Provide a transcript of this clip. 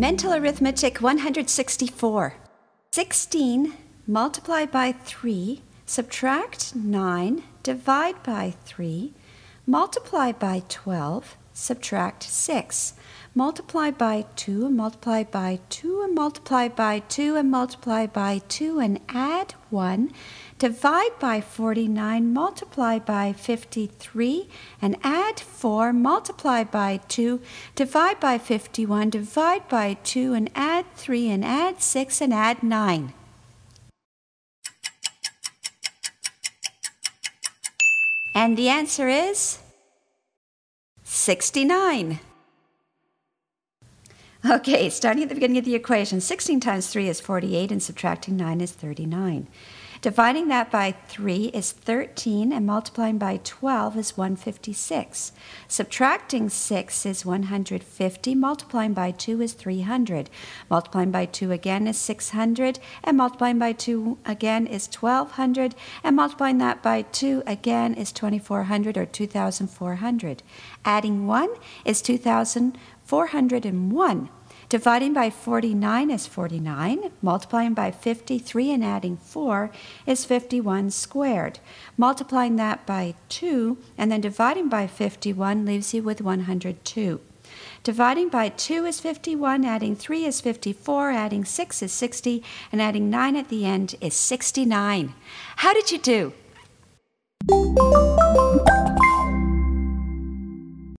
Mental Arithmetic 164. 16 multiply by 3, subtract 9, divide by 3, multiply by 12, subtract 6, multiply by 2, and multiply by 2, and multiply by 2, and multiply by 2, and add 1, divide by 49, multiply by 53, and add 4, multiply by 2, divide by 51, divide by 2, and add 3, and add 6, and add 9. And the answer is 69. Okay, starting at the beginning of the equation, 16 times 3 is 48 and subtracting 9 is 39. Dividing that by 3 is 13, and multiplying by 12 is 156. Subtracting 6 is 150. Multiplying by 2 is 300. Multiplying by 2 again is 600. And multiplying by 2 again is 1200. And multiplying that by 2 again is 2400 or 2400. Adding 1 is 2401. Dividing by 49 is 49. Multiplying by 53 and adding 4 is 51 squared. Multiplying that by 2 and then dividing by 51 leaves you with 102. Dividing by 2 is 51, adding 3 is 54, adding 6 is 60, and adding 9 at the end is 69. How did you do?